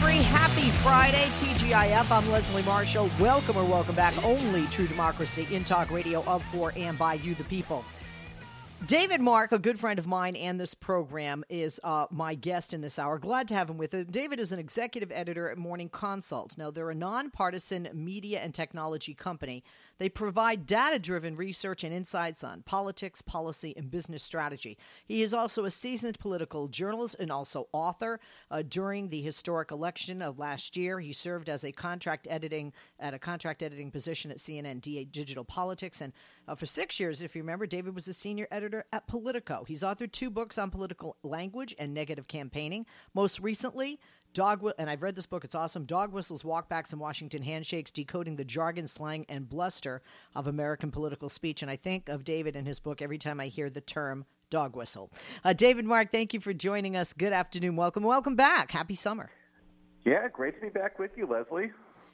Happy Friday, TGIF. I'm Leslie Marshall. Welcome or welcome back. Only true democracy in talk radio of, for, and by you, the people. David Mark, a good friend of mine and this program, is uh, my guest in this hour. Glad to have him with us. David is an executive editor at Morning Consult. Now, they're a nonpartisan media and technology company. They provide data driven research and insights on politics, policy, and business strategy. He is also a seasoned political journalist and also author. Uh, during the historic election of last year, he served as a contract editing at a contract editing position at CNN Digital Politics. And uh, for six years, if you remember, David was a senior editor at Politico. He's authored two books on political language and negative campaigning. Most recently, Dog and I've read this book. It's awesome. Dog whistles, walkbacks, and Washington handshakes, decoding the jargon, slang, and bluster of American political speech. And I think of David and his book every time I hear the term dog whistle. Uh, David Mark, thank you for joining us. Good afternoon. Welcome. Welcome back. Happy summer. Yeah, great to be back with you, Leslie.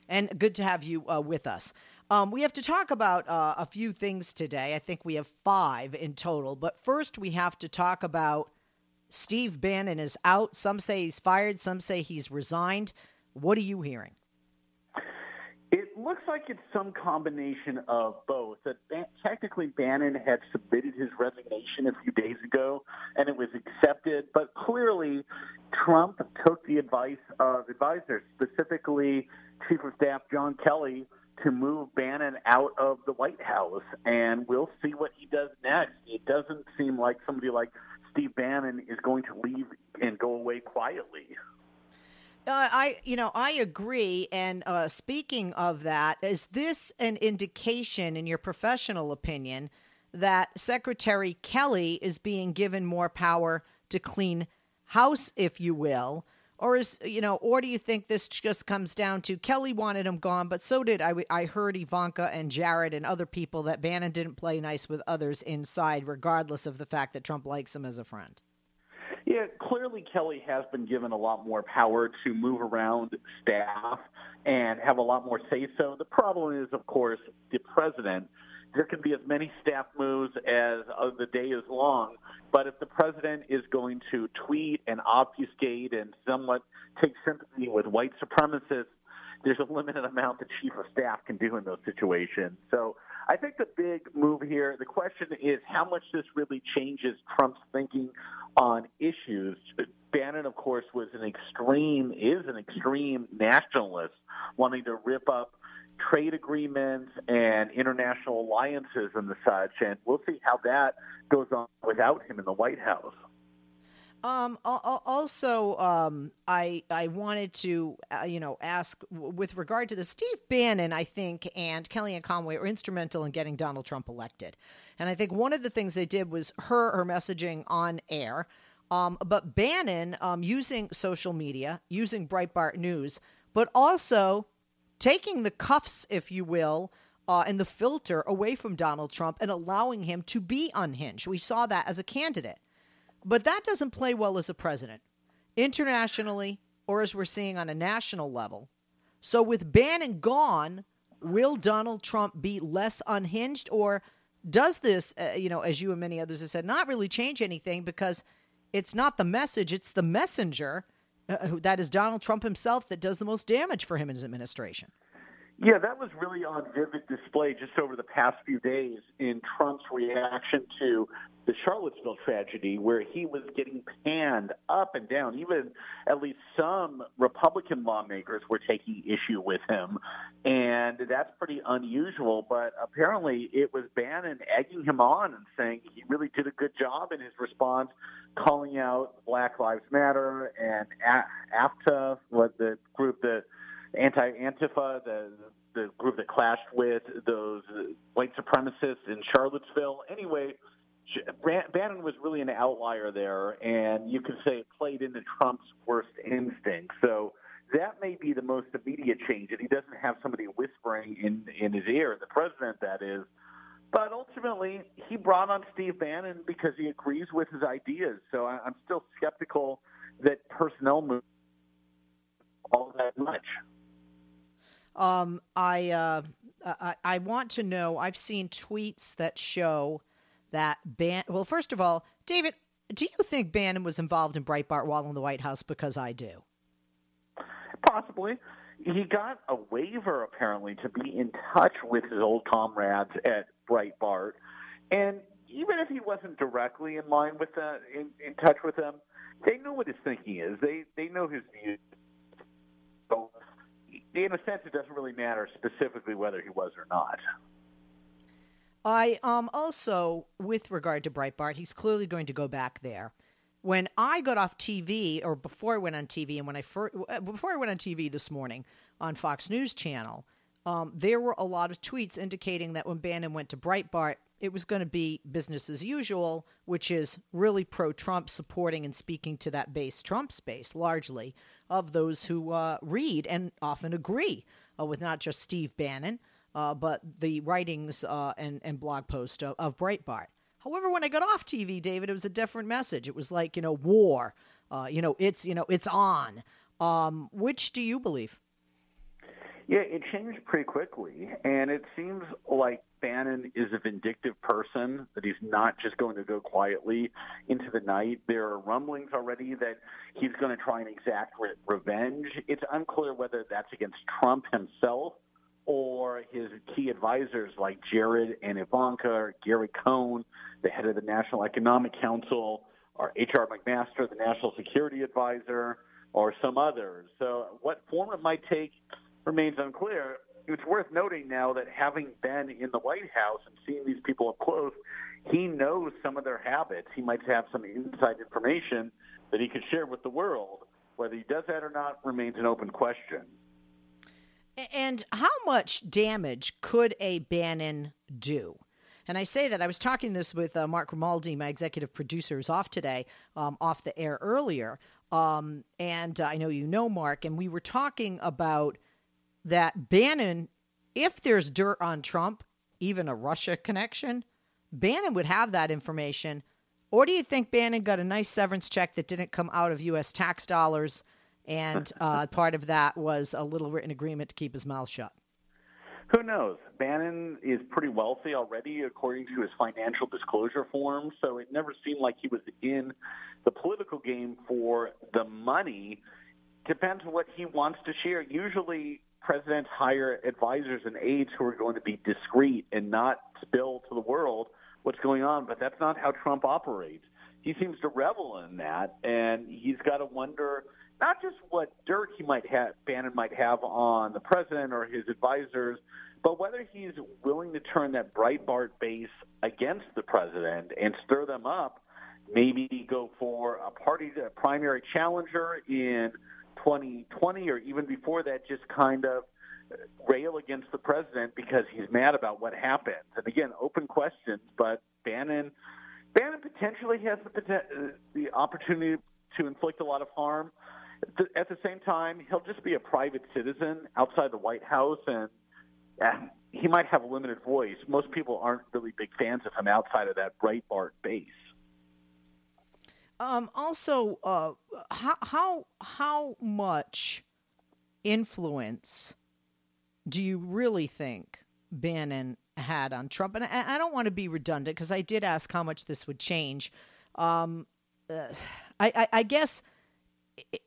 And good to have you uh, with us. Um, we have to talk about uh, a few things today. I think we have five in total. But first, we have to talk about Steve Bannon is out. Some say he's fired. Some say he's resigned. What are you hearing? It looks like it's some combination of both. That technically Bannon had submitted his resignation a few days ago, and it was accepted. But clearly, Trump took the advice of advisors, specifically Chief of Staff John Kelly, to move Bannon out of the White House, and we'll see what he does next. It doesn't seem like somebody like Steve Bannon is going to leave and go away quietly. Uh, I, you know, I agree. And uh, speaking of that, is this an indication, in your professional opinion, that Secretary Kelly is being given more power to clean house, if you will? Or is you know, or do you think this just comes down to Kelly wanted him gone, but so did I. I heard Ivanka and Jared and other people that Bannon didn't play nice with others inside, regardless of the fact that Trump likes him as a friend. Yeah, clearly Kelly has been given a lot more power to move around staff and have a lot more say so. The problem is, of course, the president there can be as many staff moves as the day is long. But if the president is going to tweet and obfuscate and somewhat take sympathy with white supremacists, there's a limited amount the chief of staff can do in those situations. So I think the big move here, the question is how much this really changes Trump's thinking on issues. Bannon, of course, was an extreme, is an extreme nationalist, wanting to rip up trade agreements and international alliances and the such, and we'll see how that goes on without him in the White House. Um, also, um, I I wanted to uh, you know ask with regard to the Steve Bannon, I think, and Kellyanne Conway were instrumental in getting Donald Trump elected, and I think one of the things they did was her her messaging on air. Um, but Bannon um, using social media, using Breitbart News, but also taking the cuffs, if you will, uh, and the filter away from Donald Trump and allowing him to be unhinged. We saw that as a candidate. But that doesn't play well as a president, internationally or as we're seeing on a national level. So with Bannon gone, will Donald Trump be less unhinged or does this, uh, you know, as you and many others have said, not really change anything because it's not the message, it's the messenger uh, that is Donald Trump himself that does the most damage for him and his administration. Yeah, that was really on vivid display just over the past few days in Trump's reaction to the Charlottesville tragedy, where he was getting panned up and down. Even at least some Republican lawmakers were taking issue with him, and that's pretty unusual. But apparently, it was Bannon egging him on and saying he really did a good job in his response, calling out Black Lives Matter and AFTA, what the group that anti Antifa, the the group that clashed with those white supremacists in Charlottesville. Anyway, Bannon was really an outlier there, and you could say it played into Trump's worst instinct. So that may be the most immediate change, that he doesn't have somebody whispering in in his ear, the president, that is. But ultimately, he brought on Steve Bannon because he agrees with his ideas. So I'm still skeptical that personnel moves all that much. Um, I, uh, I I want to know. I've seen tweets that show that Ban. Well, first of all, David, do you think Bannon was involved in Breitbart while in the White House? Because I do. Possibly. He got a waiver apparently to be in touch with his old comrades at Breitbart, and even if he wasn't directly in line with the, in, in touch with them, they know what his thinking is. They they know his views. So in a sense, it doesn't really matter specifically whether he was or not. I um also, with regard to Breitbart, he's clearly going to go back there. When I got off TV, or before I went on TV, and when I first, uh, before I went on TV this morning on Fox News Channel, um, there were a lot of tweets indicating that when Bannon went to Breitbart, it was going to be business as usual, which is really pro Trump, supporting and speaking to that base, Trump space, largely of those who uh, read and often agree uh, with not just Steve Bannon, uh, but the writings uh, and, and blog post of, of, Breitbart. However, when I got off TV, David, it was a different message. It was like, you know, war. Uh, you know, it's you know, it's on. Um, which do you believe? Yeah, it changed pretty quickly, and it seems like Bannon is a vindictive person, that he's not just going to go quietly into the night. There are rumblings already that he's going to try and exact re- revenge. It's unclear whether that's against Trump himself or his key advisors like Jared and Ivanka, or Gary Cohn, the head of the National Economic Council, or H.R. McMaster, the National Security Advisor, or some others. So, what form it might take remains unclear. It's worth noting now that having been in the White House and seeing these people up close, he knows some of their habits. He might have some inside information that he could share with the world. Whether he does that or not remains an open question. And how much damage could a Bannon do? And I say that I was talking this with uh, Mark Grimaldi, my executive producer, who's off today, um, off the air earlier. Um, and uh, I know you know Mark, and we were talking about that Bannon, if there's dirt on Trump, even a Russia connection, Bannon would have that information. Or do you think Bannon got a nice severance check that didn't come out of U.S. tax dollars, and uh, part of that was a little written agreement to keep his mouth shut? Who knows? Bannon is pretty wealthy already, according to his financial disclosure form. So it never seemed like he was in the political game for the money. Depends on what he wants to share. Usually, presidents hire advisors and aides who are going to be discreet and not spill to the world what's going on. But that's not how Trump operates. He seems to revel in that, and he's got to wonder not just what dirt he might have, Bannon might have on the president or his advisors, but whether he's willing to turn that Breitbart base against the president and stir them up. Maybe go for a party a primary challenger in 2020 or even before that, just kind of rail against the president because he's mad about what happened. And again, open questions, but Bannon, Bannon potentially has the the opportunity to inflict a lot of harm. At the same time, he'll just be a private citizen outside the White House, and he might have a limited voice. Most people aren't really big fans of him outside of that Breitbart base. Um, also, uh, how how how much influence do you really think Bannon had on Trump? And I, I don't want to be redundant because I did ask how much this would change. Um, uh, I, I, I guess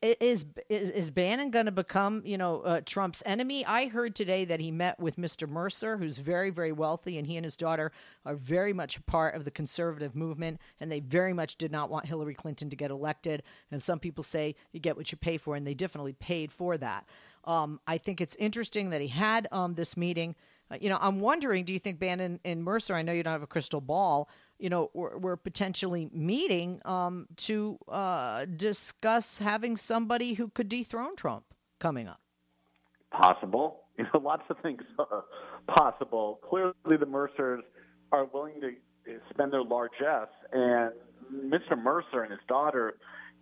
is is, is Bannon going to become, you know, uh, Trump's enemy? I heard today that he met with Mr. Mercer, who's very, very wealthy, and he and his daughter are very much a part of the conservative movement, and they very much did not want Hillary Clinton to get elected. And some people say you get what you pay for, and they definitely paid for that. Um, I think it's interesting that he had um, this meeting. Uh, you know, I'm wondering, do you think Bannon and Mercer? I know you don't have a crystal ball you know, we're, we're potentially meeting um, to uh, discuss having somebody who could dethrone Trump coming up. Possible. You know, lots of things are possible. Clearly, the Mercers are willing to spend their largesse, and Mr. Mercer and his daughter,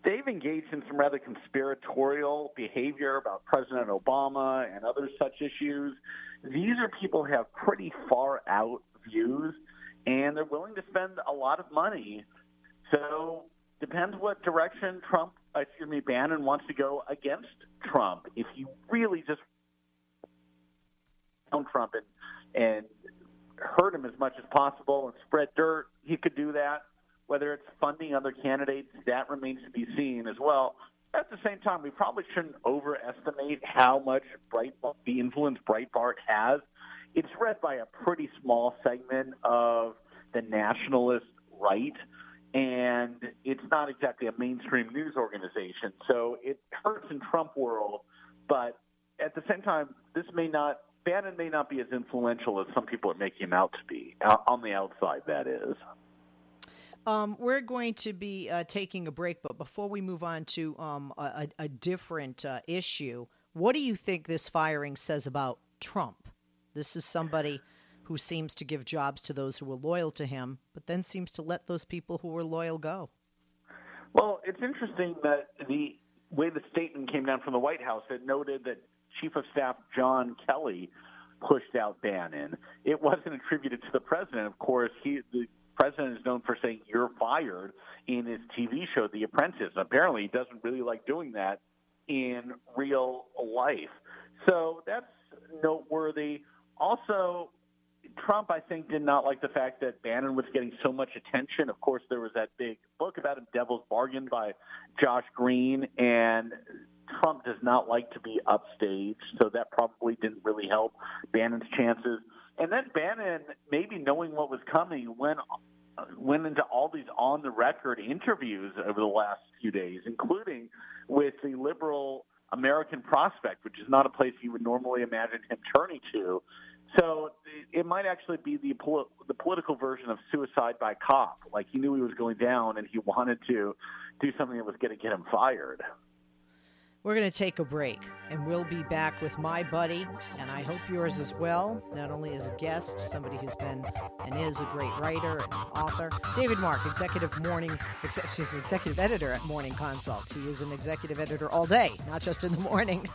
they've engaged in some rather conspiratorial behavior about President Obama and other such issues. These are people who have pretty far out views and they're willing to spend a lot of money. So depends what direction Trump, excuse me, Bannon wants to go against Trump. If you really just on Trump and and hurt him as much as possible and spread dirt, he could do that. Whether it's funding other candidates, that remains to be seen as well. At the same time, we probably shouldn't overestimate how much Breitbart, the influence Breitbart has it's read by a pretty small segment of the nationalist right, and it's not exactly a mainstream news organization. So it hurts in Trump world, but at the same time, this may not Bannon may not be as influential as some people are making him out to be on the outside. That is. Um, we're going to be uh, taking a break, but before we move on to um, a, a, different uh, issue, what do you think this firing says about Trump? This is somebody who seems to give jobs to those who are loyal to him, but then seems to let those people who were loyal go. Well, it's interesting that the way the statement came down from the White House, it noted that Chief of Staff John Kelly pushed out Bannon. It wasn't attributed to the president. Of course, he the president is known for saying "you're fired" in his TV show The Apprentice. Apparently, he doesn't really like doing that in real life. So that's noteworthy. Also, Trump, I think, did not like the fact that Bannon was getting so much attention. Of course, there was that big book about him, Devil's Bargain, by Josh Green, and Trump does not like to be upstaged, so that probably didn't really help Bannon's chances. And then Bannon, maybe knowing what was coming, went went into all these on the record interviews over the last few days, including with the liberal American Prospect, which is not a place you would normally imagine him turning to. So it might actually be the the political version of suicide by cop. Like he knew he was going down, and he wanted to do something that was going to get him fired. We're going to take a break, and we'll be back with my buddy, and I hope yours as well, not only as a guest, somebody who's been and is a great writer and author, David Mark, executive morning, excuse me, executive editor at Morning Consult. He is an executive editor all day, not just in the morning.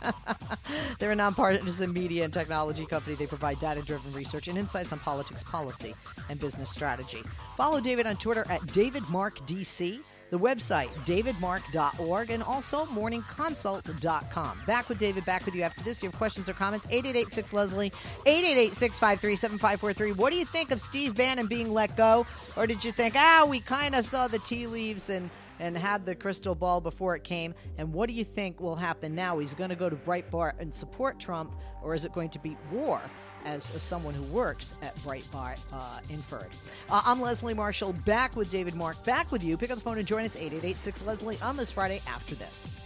They're a nonpartisan media and technology company. They provide data-driven research and insights on politics, policy, and business strategy. Follow David on Twitter at DavidMarkDC the website, davidmark.org, and also morningconsult.com. Back with David, back with you after this. If you have questions or comments, 8886 Leslie, 888 653 7543. What do you think of Steve Bannon being let go? Or did you think, ah, we kind of saw the tea leaves and and had the crystal ball before it came. And what do you think will happen now? He's going to go to Breitbart and support Trump, or is it going to be war? As, as someone who works at Breitbart uh, inferred. Uh, I'm Leslie Marshall, back with David Mark, back with you. Pick up the phone and join us, 8886 Leslie, on this Friday after this.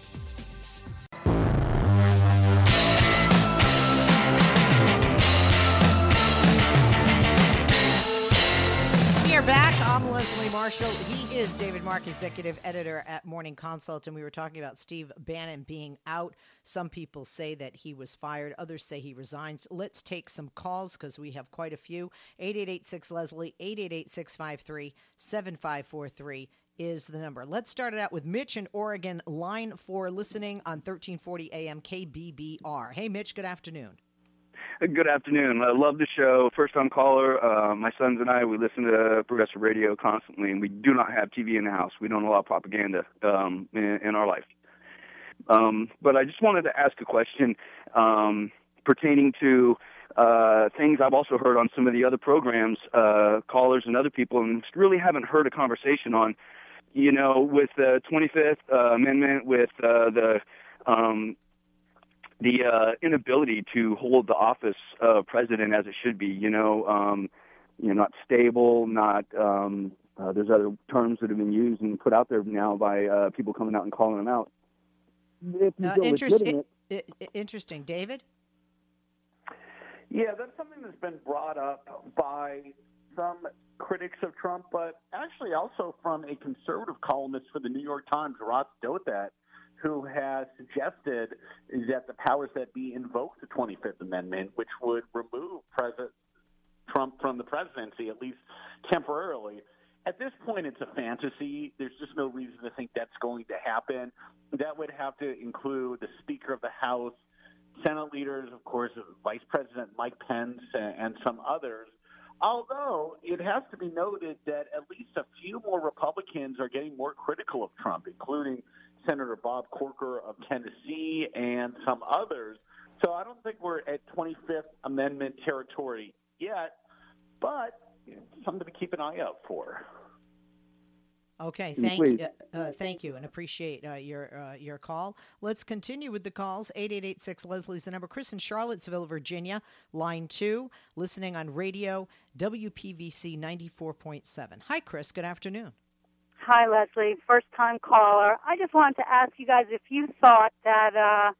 Back. I'm Leslie Marshall. He is David Mark, executive editor at Morning Consult, and we were talking about Steve Bannon being out. Some people say that he was fired, others say he resigns. Let's take some calls because we have quite a few. 8886 Leslie, 888 653 7543 is the number. Let's start it out with Mitch in Oregon, line four, listening on 1340 AM KBBR. Hey, Mitch, good afternoon. Good afternoon. I love the show. First time caller. Uh, my sons and I, we listen to progressive radio constantly, and we do not have TV in the house. We don't allow propaganda um, in, in our life. Um, but I just wanted to ask a question um, pertaining to uh, things I've also heard on some of the other programs, uh, callers and other people, and really haven't heard a conversation on you know, with the 25th uh, Amendment, with uh, the um, the uh, inability to hold the office of president as it should be, you know, um, you know, not stable, not um, uh, there's other terms that have been used and put out there now by uh, people coming out and calling them out. Uh, interesting. interesting, David. Yeah, that's something that's been brought up by some critics of Trump, but actually also from a conservative columnist for the New York Times, Ross Douthat, who has suggested that the powers that be invoke the 25th Amendment, which would remove President Trump from the presidency, at least temporarily. At this point, it's a fantasy. There's just no reason to think that's going to happen. That would have to include the Speaker of the House, Senate leaders, of course, Vice President Mike Pence, and some others. Although it has to be noted that at least a few more Republicans are getting more critical of Trump, including Senator Bob Corker of Tennessee and some others. So I don't think we're at 25th Amendment territory yet, but something to keep an eye out for. Okay, thank you, uh, uh, thank you, and appreciate uh, your uh, your call. Let's continue with the calls. Eight eight eight six Leslie's the number. Chris in Charlottesville, Virginia, line two, listening on radio WPVC ninety four point seven. Hi, Chris. Good afternoon. Hi, Leslie. First time caller. I just wanted to ask you guys if you thought that uh,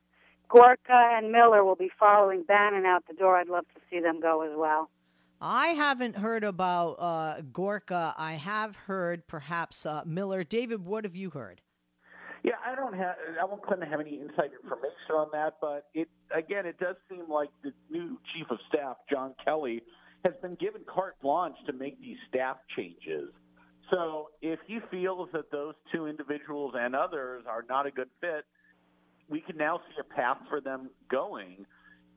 Gorka and Miller will be following Bannon out the door. I'd love to see them go as well. I haven't heard about uh, Gorka. I have heard perhaps uh, Miller. David, what have you heard? Yeah, I don't have. I won't claim to have any inside information on that, but it again, it does seem like the new chief of staff, John Kelly, has been given carte blanche to make these staff changes. So if he feels that those two individuals and others are not a good fit, we can now see a path for them going.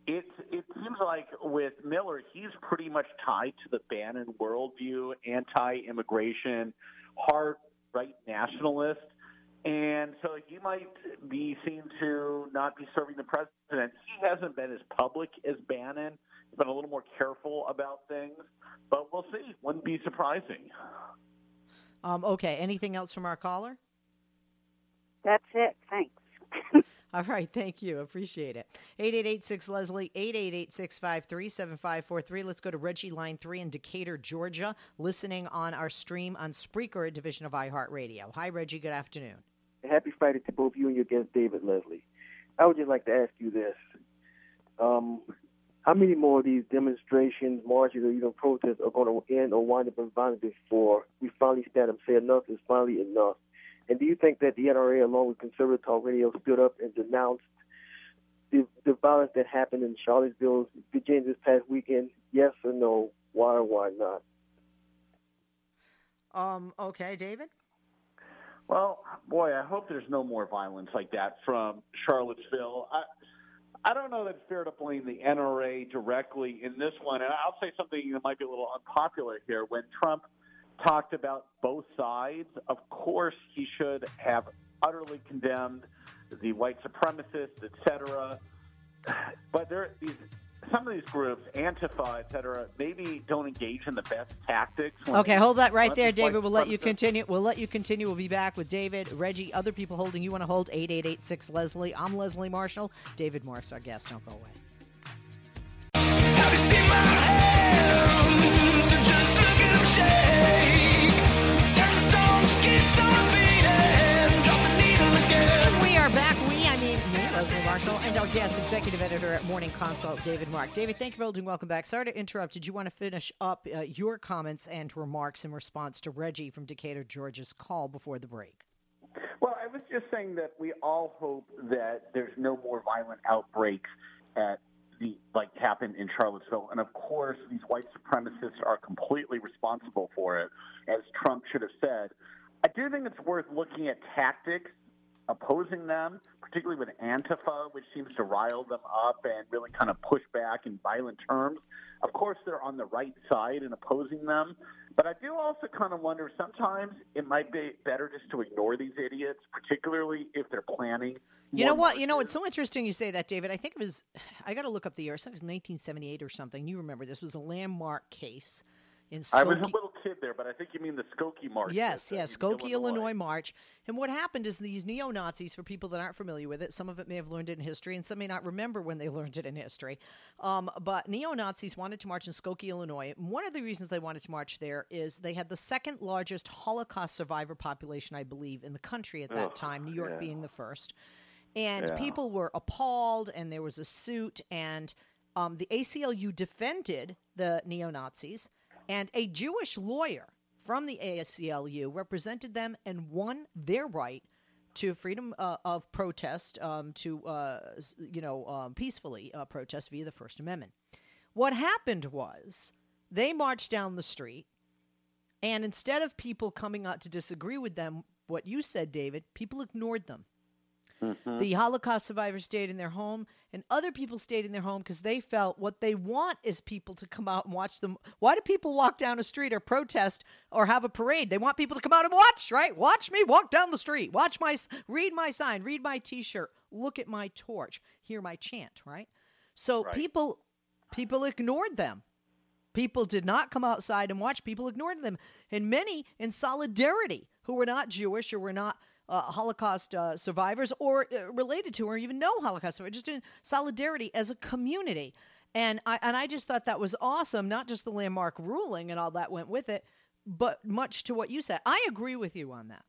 It it seems like with Miller, he's pretty much tied to the Bannon worldview, anti-immigration, hard right nationalist, and so he might be seen to not be serving the president. He hasn't been as public as Bannon. He's been a little more careful about things, but we'll see. Wouldn't be surprising. Um, okay. Anything else from our caller? That's it. Thanks. All right, thank you. Appreciate it. 8886 Leslie, 888 653 7543. Let's go to Reggie, line three in Decatur, Georgia, listening on our stream on Spreaker, a division of iHeartRadio. Hi, Reggie. Good afternoon. Happy Friday to both you and your guest, David Leslie. I would just like to ask you this. Um, how many more of these demonstrations, marches, or even protests are going to end or wind up in violence before we finally stand up and say enough is finally enough? And do you think that the NRA, along with Conservative Talk Radio, stood up and denounced the, the violence that happened in Charlottesville, Virginia this past weekend? Yes or no? Why or why not? Um. Okay, David. Well, boy, I hope there's no more violence like that from Charlottesville. I, I don't know that it's fair to blame the NRA directly in this one. And I'll say something that might be a little unpopular here. When Trump talked about both sides. Of course, he should have utterly condemned the white supremacists, etc. But there, are these some of these groups, Antifa, et cetera, maybe don't engage in the best tactics. Okay, hold that right there, David. We'll let you continue. We'll let you continue. We'll be back with David, Reggie, other people holding. You want to hold 8886 Leslie. I'm Leslie Marshall. David Morris, our guest. Don't go away. And our guest, executive editor at Morning Consult, David Mark. David, thank you for holding. Welcome back. Sorry to interrupt. Did you want to finish up uh, your comments and remarks in response to Reggie from Decatur, Georgia's call before the break? Well, I was just saying that we all hope that there's no more violent outbreaks at the like happened in Charlottesville. And of course, these white supremacists are completely responsible for it, as Trump should have said. I do think it's worth looking at tactics opposing them, particularly with Antifa, which seems to rile them up and really kind of push back in violent terms. Of course, they're on the right side in opposing them. But I do also kind of wonder sometimes it might be better just to ignore these idiots, particularly if they're planning. You know what? You know it's so interesting you say that, David. I think it was I got to look up the year. I think it was 1978 or something. You remember this was a landmark case in Skokie. I was a little kid there, but I think you mean the Skokie March. Yes, yes, Skokie, Illinois. Illinois March. And what happened is these neo Nazis, for people that aren't familiar with it, some of it may have learned it in history, and some may not remember when they learned it in history. Um, but neo Nazis wanted to march in Skokie, Illinois. One of the reasons they wanted to march there is they had the second largest Holocaust survivor population, I believe, in the country at that oh, time, New York yeah. being the first. And yeah. people were appalled, and there was a suit, and um, the ACLU defended the neo Nazis and a Jewish lawyer from the ACLU represented them and won their right to freedom uh, of protest, um, to uh, you know um, peacefully uh, protest via the First Amendment. What happened was they marched down the street, and instead of people coming out to disagree with them, what you said, David, people ignored them. Mm-hmm. The Holocaust survivors stayed in their home, and other people stayed in their home because they felt what they want is people to come out and watch them. Why do people walk down a street or protest or have a parade? They want people to come out and watch, right? Watch me walk down the street. Watch my, read my sign, read my T-shirt, look at my torch, hear my chant, right? So right. people, people ignored them. People did not come outside and watch. People ignored them, and many in solidarity who were not Jewish or were not uh, Holocaust uh, survivors or uh, related to or even know Holocaust survivors, just in solidarity as a community. And I and I just thought that was awesome. Not just the landmark ruling and all that went with it, but much to what you said. I agree with you on that.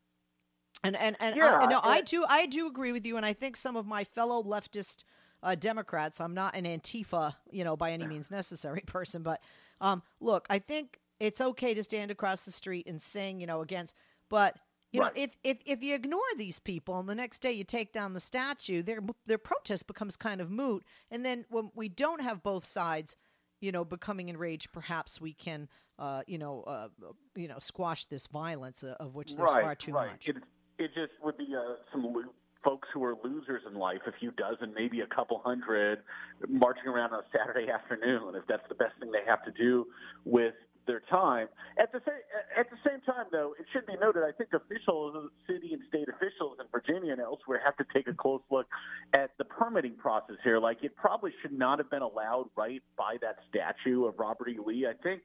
And and and yeah, I, no, I do I do agree with you. And I think some of my fellow leftist uh, Democrats. I'm not an Antifa, you know, by any means necessary person, but um, look, I think it's okay to stand across the street and sing, you know, against. But you right. know, if, if if you ignore these people and the next day you take down the statue, their their protest becomes kind of moot. And then when we don't have both sides, you know, becoming enraged, perhaps we can, uh, you know, uh, you know, squash this violence uh, of which there's right, far too right. much. It, it just would be uh, some lo- folks who are losers in life, a few dozen, maybe a couple hundred, marching around on a Saturday afternoon, if that's the best thing they have to do with their time. At the same at the same time, though, it should be noted. I think officials, city and state officials in Virginia and elsewhere, have to take a close look at the permitting process here. Like it probably should not have been allowed right by that statue of Robert E. Lee. I think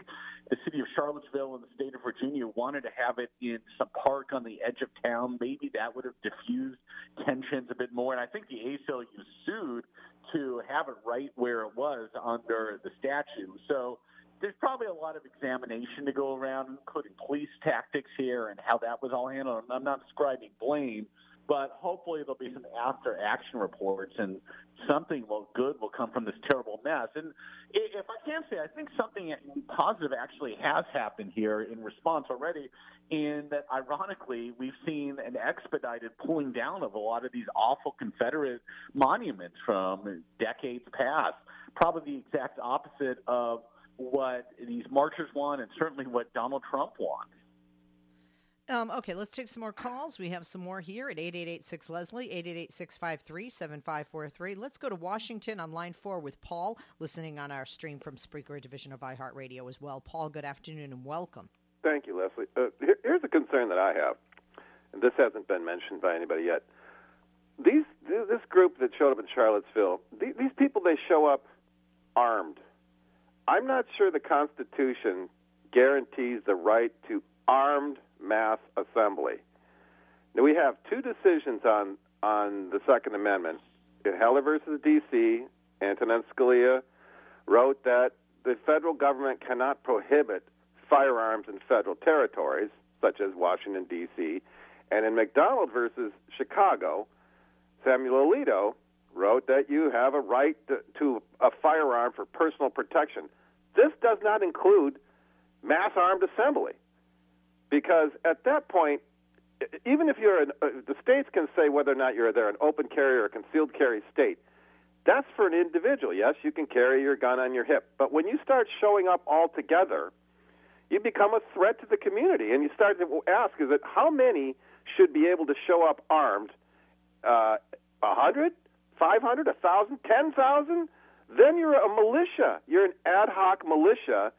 the city of Charlottesville and the state of Virginia wanted to have it in some park on the edge of town. Maybe that would have diffused tensions a bit more. And I think the ACLU sued to have it right where it was under the statue. So there's probably a lot of examination to go around, including police tactics here and how that was all handled. I'm not ascribing blame, but hopefully there'll be some after action reports and something will good will come from this terrible mess. And if I can say, I think something positive actually has happened here in response already. In that, ironically, we've seen an expedited pulling down of a lot of these awful Confederate monuments from decades past. Probably the exact opposite of what these marchers want and certainly what Donald Trump wants. Um, okay, let's take some more calls. We have some more here at 8886 Leslie, 888 7543. Let's go to Washington on line four with Paul, listening on our stream from Spreaker division of iHeartRadio as well. Paul, good afternoon and welcome. Thank you, Leslie. Uh, here, here's a concern that I have, and this hasn't been mentioned by anybody yet. These this group that showed up in Charlottesville, these, these people they show up armed I'm not sure the Constitution guarantees the right to armed mass assembly. Now, we have two decisions on, on the Second Amendment. In Heller versus D.C., Antonin Scalia wrote that the federal government cannot prohibit firearms in federal territories, such as Washington, D.C. And in McDonald versus Chicago, Samuel Alito wrote that you have a right to, to a firearm for personal protection. This does not include mass armed assembly, because at that point, even if you're uh, the states can say whether or not you're there an open carry or a concealed carry state. That's for an individual. Yes, you can carry your gun on your hip, but when you start showing up all together, you become a threat to the community, and you start to ask: Is it how many should be able to show up armed? Uh, a five hundred, a thousand, ten thousand? then you're a militia. You're an ad hoc militia,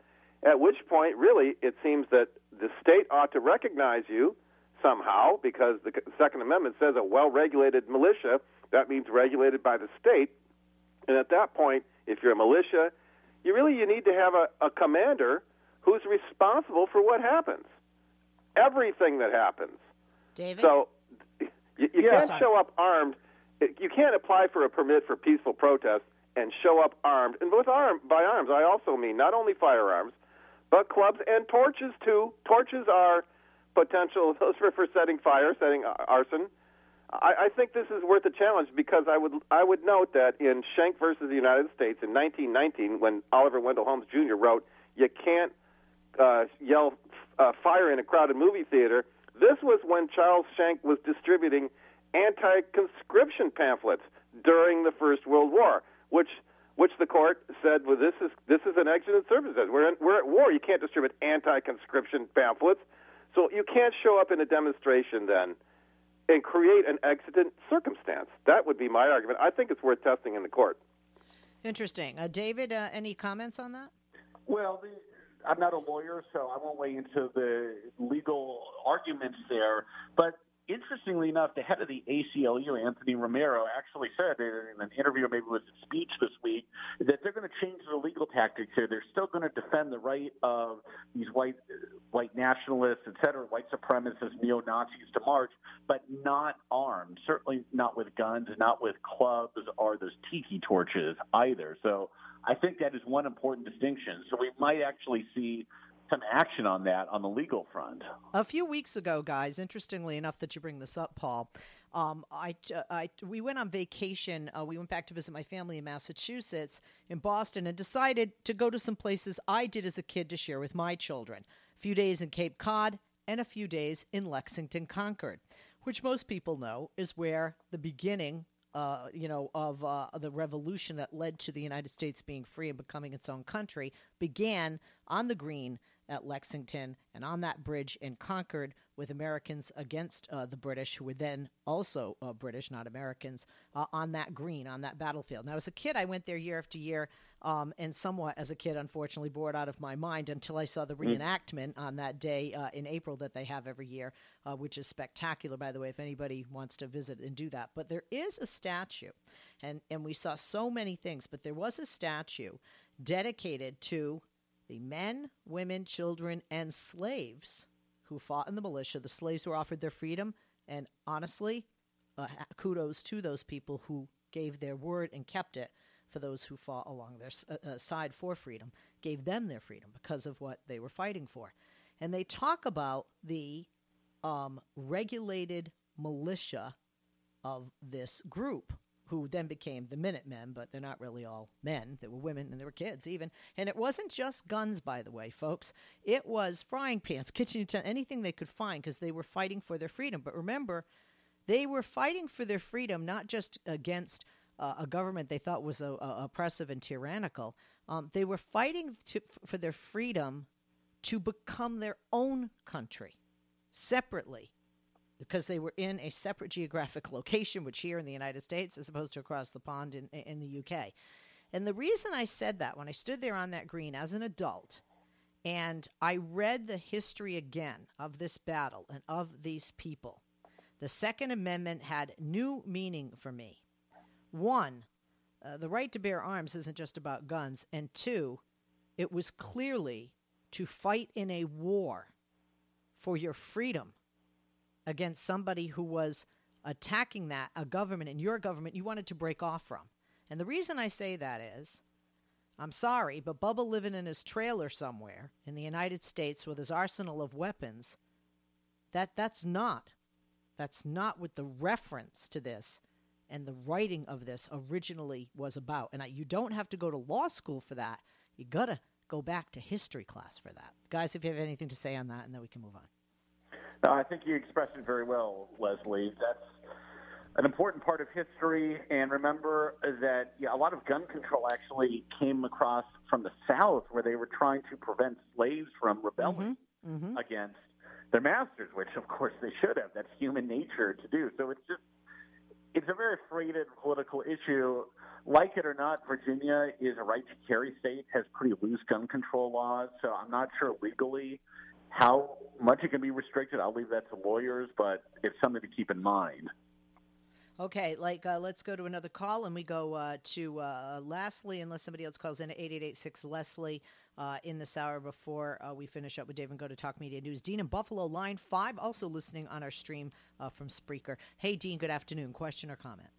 at which point, really, it seems that the state ought to recognize you somehow because the Second Amendment says a well regulated militia, that means regulated by the state. And at that point, if you're a militia, you really you need to have a, a commander who's responsible for what happens. Everything that happens. David? So you, you Yeah. can't Sorry. show up armed. You can't apply for a permit for peaceful protest and show up armed. And with arm by arms, I also mean not only firearms, but clubs and torches too. Torches are potential. Those are for setting fire, setting arson. I, I think this is worth a challenge because I would I would note that in Schenck versus the United States in 1919, when Oliver Wendell Holmes Jr. wrote, "You can't uh, yell uh, fire in a crowded movie theater." This was when Charles Schenck was distributing anti-conscription pamphlets during the First World War, which which the court said, "Well, this is this is an exigent circumstance. We're in, we're at war. You can't distribute anti-conscription pamphlets, so you can't show up in a demonstration then." And create an exigent circumstance. That would be my argument. I think it's worth testing in the court. Interesting. Uh, David, uh, any comments on that? Well, the, I'm not a lawyer, so I won't weigh into the legal arguments there. But interestingly enough, the head of the ACLU, Anthony Romero, actually said in an interview, or maybe it was a speech this week, that they're going to change their legal tactics here. They're still going to defend the right of these white white nationalists, et cetera, white supremacists, neo Nazis to march, but not armed. Certainly not with guns, not with clubs or those tiki torches either. So I think that is one important distinction. So we might actually see some action on that on the legal front. A few weeks ago, guys, interestingly enough that you bring this up, Paul, um, I, I, we went on vacation. Uh, we went back to visit my family in Massachusetts, in Boston, and decided to go to some places I did as a kid to share with my children. A few days in Cape Cod and a few days in Lexington, Concord, which most people know is where the beginning uh, you know, of uh, the revolution that led to the United States being free and becoming its own country began on the green at Lexington and on that bridge in Concord with Americans against uh, the British, who were then also uh, British, not Americans, uh, on that green, on that battlefield. Now, as a kid, I went there year after year, um, and somewhat as a kid, unfortunately, bored out of my mind until I saw the Mm. reenactment on that day uh, in April that they have every year, uh, which is spectacular, by the way, if anybody wants to visit and do that. But there is a statue, and, and we saw so many things, but there was a statue dedicated to the men, women, children, and slaves who fought in the militia. The slaves were offered their freedom, and honestly, uh, kudos to those people who gave their word and kept it for those who fought along their uh, uh, side for freedom, gave them their freedom because of what they were fighting for. And they talk about the um, regulated militia of this group, who then became the Minutemen, but they're not really all men. There were women and there were kids even. And it wasn't just guns, by the way, folks. It was frying pans, kitchen utensils, anything they could find because they were fighting for their freedom. But remember, they were fighting for their freedom not just against uh, a government they thought was uh, uh, oppressive and tyrannical. Um, they were fighting to, for their freedom to become their own country separately because they were in a separate geographic location, which here in the United States, as opposed to across the pond in, in the UK. And the reason I said that when I stood there on that green as an adult and I read the history again of this battle and of these people, the Second Amendment had new meaning for me. One, uh, the right to bear arms isn't just about guns. And two, it was clearly to fight in a war for your freedom against somebody who was attacking that, a government and your government you wanted to break off from. And the reason I say that is, I'm sorry, but Bubba living in his trailer somewhere in the United States with his arsenal of weapons, that that's not that's not what the reference to this and the writing of this originally was about. And I, you don't have to go to law school for that. You gotta go back to history class for that. Guys, if you have anything to say on that, and then we can move on. No, I think you expressed it very well, Leslie. That's an important part of history. And remember that yeah, a lot of gun control actually came across from the South, where they were trying to prevent slaves from rebelling Mm-hmm. against their masters, which of course they should have. That's human nature to do. So it's just it's a very freighted political issue. Like it or not, Virginia is a right to carry state, has pretty loose gun control laws. So I'm not sure legally how much it can be restricted. I'll leave that to lawyers, but it's something to keep in mind. Okay, like uh, let's go to another call, and we go uh, to uh, Leslie, unless somebody else calls in at 8886 Leslie uh, in this hour before uh, we finish up with Dave and go to Talk Media News. Dean in Buffalo, line five, also listening on our stream uh, from Spreaker. Hey, Dean, good afternoon. Question or comment?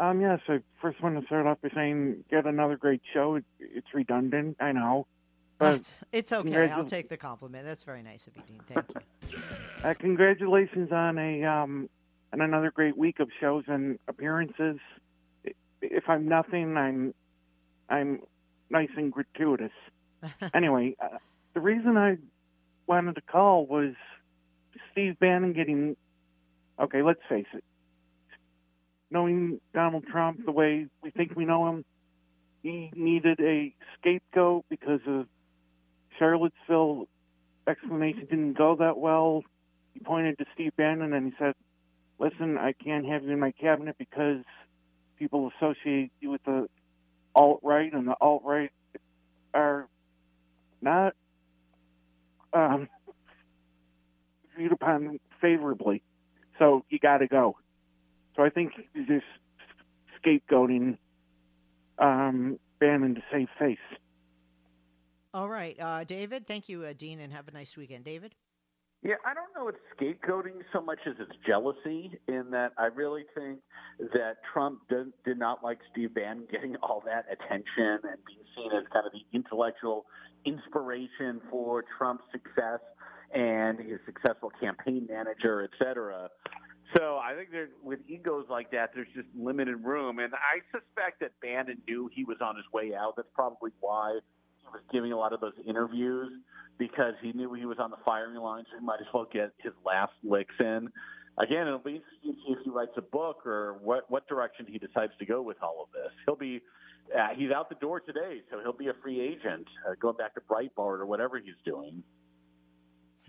Um, yes, I first want to start off by saying, get another great show. It's redundant, I know. But it's, it's okay. I'll take the compliment. That's very nice of you, Dean. Thank you. uh, congratulations on a um, on another great week of shows and appearances. If I'm nothing, I'm I'm nice and gratuitous. anyway, uh, the reason I wanted to call was Steve Bannon getting. Okay, let's face it. Knowing Donald Trump the way we think we know him, he needed a scapegoat because of Charlottesville explanation didn't go that well. He pointed to Steve Bannon and he said, listen, I can't have you in my cabinet because people associate you with the alt right, and the alt right are not um, viewed upon favorably. So you got to go. So I think he's just scapegoating um, Bannon to save face. All right, uh, David. Thank you, uh, Dean, and have a nice weekend, David. Yeah, I don't know it's scapegoating so much as it's jealousy, in that I really think that Trump did, did not like Steve Bannon getting all that attention and being seen as kind of the intellectual inspiration for Trump's success and his successful campaign manager, et cetera. So I think there, with egos like that, there's just limited room, and I suspect that Bannon knew he was on his way out. That's probably why was giving a lot of those interviews because he knew he was on the firing line, so he might as well get his last licks in. Again, it'll be interesting to see if he writes a book or what what direction he decides to go with all of this. He'll be uh, he's out the door today, so he'll be a free agent, uh, going back to Breitbart or whatever he's doing.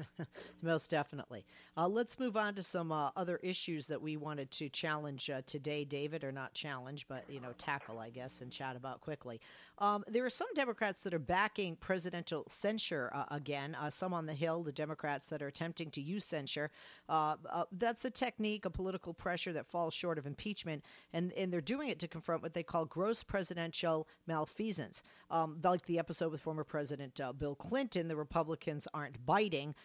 Most definitely. Uh, let's move on to some uh, other issues that we wanted to challenge uh, today, David, or not challenge, but you know, tackle, I guess, and chat about quickly. Um, there are some Democrats that are backing presidential censure uh, again. Uh, some on the Hill, the Democrats that are attempting to use censure. Uh, that's a technique, a political pressure that falls short of impeachment, and and they're doing it to confront what they call gross presidential malfeasance. Um, like the episode with former President Bill Clinton, the Republicans aren't biting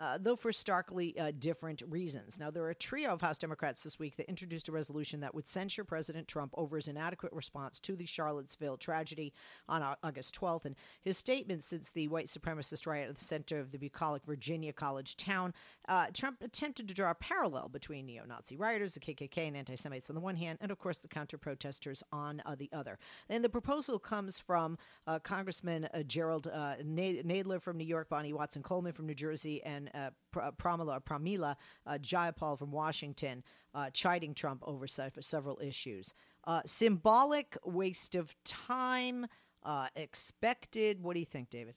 uh, though for starkly uh, different reasons. Now, there are a trio of House Democrats this week that introduced a resolution that would censure President Trump over his inadequate response to the Charlottesville tragedy on August 12th and his statement since the white supremacist riot at the center of the bucolic Virginia college town. Uh, Trump attempted to draw a parallel between neo Nazi rioters, the KKK, and anti Semites on the one hand, and of course the counter protesters on uh, the other. And the proposal comes from uh, Congressman Jerrold Nadler from New York, Bonnie Watson Coleman from New Jersey, and uh, Pramila, Pramila uh, Jayapal from Washington, uh, chiding Trump over several issues. Uh, symbolic waste of time, uh, expected. What do you think, David?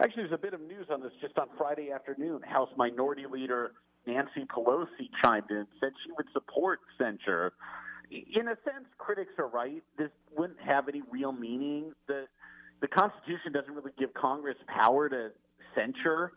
Actually, there's a bit of news on this just on Friday afternoon. House Minority Leader Nancy Pelosi chimed in, said she would support censure. In a sense, critics are right. This wouldn't have any real meaning. The the Constitution doesn't really give Congress power to censure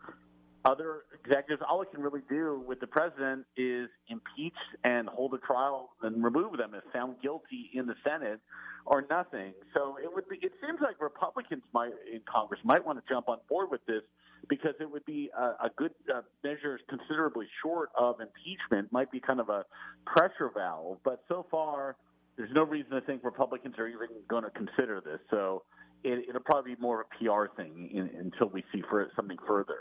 other executives, all it can really do with the president is impeach and hold a trial and remove them if found guilty in the Senate or nothing. So it would be. It seems like Republicans might in Congress might want to jump on board with this because it would be a, a good uh, measure, considerably short of impeachment, might be kind of a pressure valve. But so far, there's no reason to think Republicans are even going to consider this. So it, it'll probably be more of a PR thing in, until we see for something further.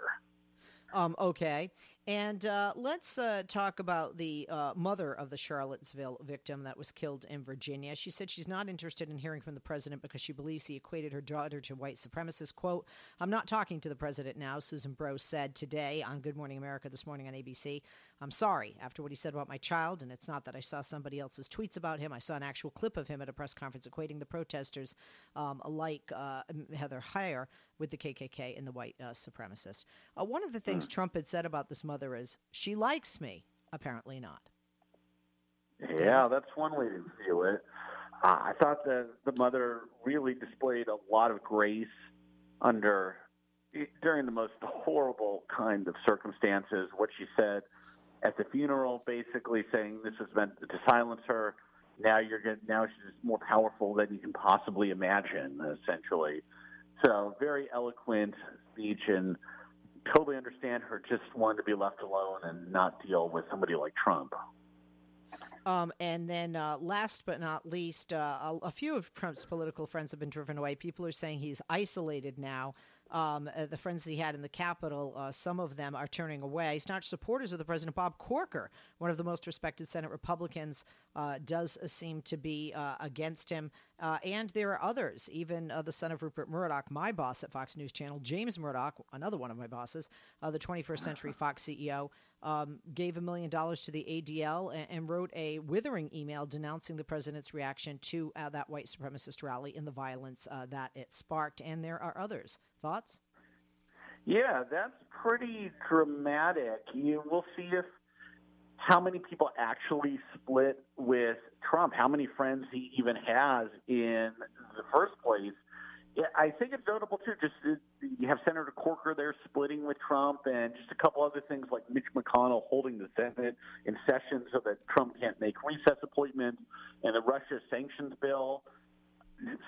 Um, okay. And uh, let's uh, talk about the uh, mother of the Charlottesville victim that was killed in Virginia. She said she's not interested in hearing from the president because she believes he equated her daughter to white supremacists. Quote, I'm not talking to the president now, Susan Bro said today on Good Morning America this morning on ABC. I'm sorry after what he said about my child, and it's not that I saw somebody else's tweets about him. I saw an actual clip of him at a press conference equating the protesters um, like uh, Heather Heyer with the KKK and the white uh, supremacists. Uh, one of the things mm. Trump had said about this mother is she likes me. Apparently not. Yeah, that's one way to view it. Uh, I thought that the mother really displayed a lot of grace under during the most horrible kind of circumstances. What she said at the funeral, basically saying this was meant to silence her. Now you're going now she's more powerful than you can possibly imagine, essentially. So very eloquent speech and totally understand her just wanting to be left alone and not deal with somebody like Trump. Um, and then, uh, last but not least, uh, a, a, few of Trump's political friends have been driven away. People are saying he's isolated now. Um, uh, the friends he had in the Capitol, uh, some of them are turning away. Staunch supporters of the president, Bob Corker, one of the most respected Senate Republicans, uh, does seem to be uh, against him. Uh, and there are others, even uh, the son of Rupert Murdoch, my boss at Fox News Channel, James Murdoch, another one of my bosses, the 21st Century Fox CEO, um, gave a million dollars to the ADL and, and, wrote a withering email denouncing the president's reaction to that white supremacist rally and the violence that it sparked. And there are others. Thoughts? Yeah, that's pretty dramatic. You will see if how many people actually split with Trump, how many friends he even has in the first place. Yeah, I think it's notable too. Just you have Senator Corker there splitting with Trump, and just a couple other things like Mitch McConnell holding the Senate in session so that Trump can't make recess appointments, and the Russia sanctions bill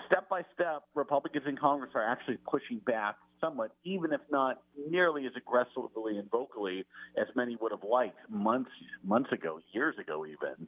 step by step, Republicans in Congress are actually pushing back somewhat, even if not nearly as aggressively and vocally as many would have liked months months ago, years ago, even.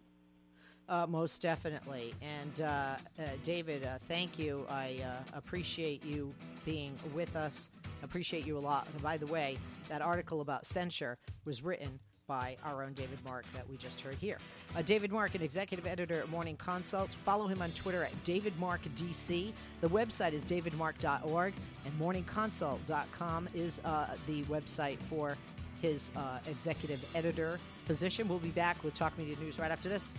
Uh, most definitely. And uh, uh, David, uh, thank you. I uh, appreciate you being with us. Appreciate you a lot. And by the way, that article about censure was written by our own David Mark that we just heard here. Uh, David Mark, an executive editor at Morning Consult. Follow him on Twitter at DavidMarkDC. The website is davidmark.org, and morningconsult.com is the website for his executive editor position. We'll be back with Talk Media News right after this.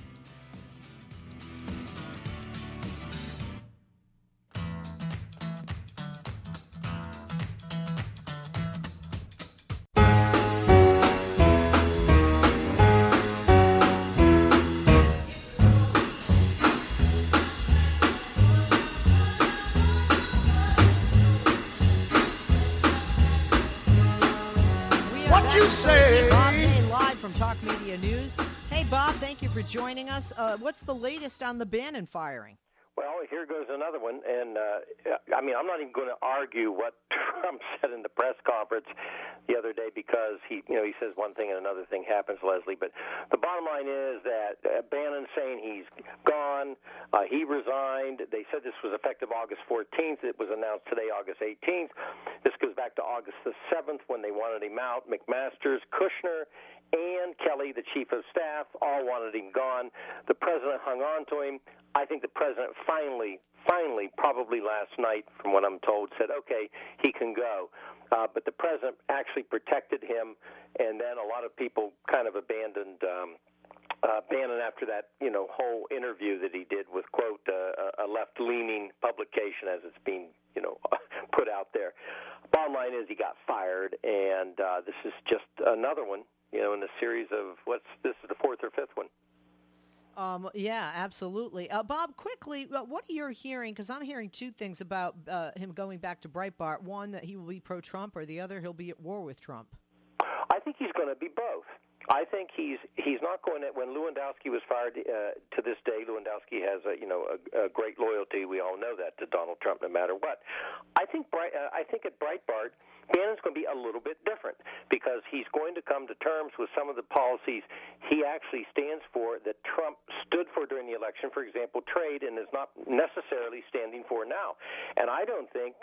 For joining us. Uh, what's the latest on the Bannon firing? Well, here goes another one, and uh, I mean, I'm not even going to argue what Trump said in the press conference the other day because he, you know, he says one thing and another thing happens, Leslie. But the bottom line is that uh, Bannon's saying he's gone. Uh, he resigned. They said this was effective August 14th. It was announced today, August 18th. This goes back to August the 7th when they wanted him out. McMaster's, Kushner, and Kelly, the chief of staff, all wanted him gone. The president hung on to him. I think the president finally, finally, probably last night, from what I'm told, said, okay, he can go. Uh, but the president actually protected him, and then a lot of people kind of abandoned. Um, uh, Bannon after that, you know, whole interview that he did with quote uh, a left-leaning publication, as it's being, you know, put out there. Bottom line is he got fired, and uh, this is just another one you know, in a series of what's this is the fourth or fifth one. Um, yeah, absolutely. Uh, Bob, quickly, uh, what are you hearing? Because I'm hearing two things about uh, him going back to Breitbart. One, that he will be pro-Trump, or the other, he'll be at war with Trump. I think he's going to be both. I think he's he's not going to. When Lewandowski was fired, uh, to this day, Lewandowski has a you know a, a great loyalty. We all know that to Donald Trump, no matter what. I think Bright, uh, I think at Breitbart, Bannon's going to be a little bit different because he's going to come to terms with some of the policies he actually stands for that Trump stood for during the election. For example, trade, and is not necessarily standing for now. And I don't think,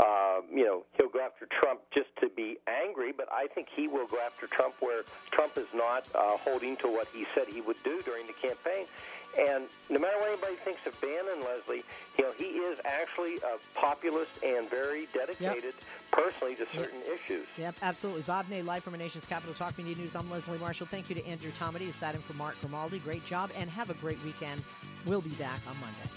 uh, you know, he'll go after Trump just to be angry, but I think he will go after Trump where Trump is not uh, holding to what he said he would do during the campaign. And no matter what anybody thinks of Bannon, Leslie, you know, he is actually a populist and very dedicated yep. personally to certain yep. issues. Yep, absolutely. Bob Ney, live from a nation's capital, Talk Media News. I'm Leslie Marshall. Thank you to Andrew Tomedy, who sat in for Mark Grimaldi. Great job, and have a great weekend. We'll be back on Monday.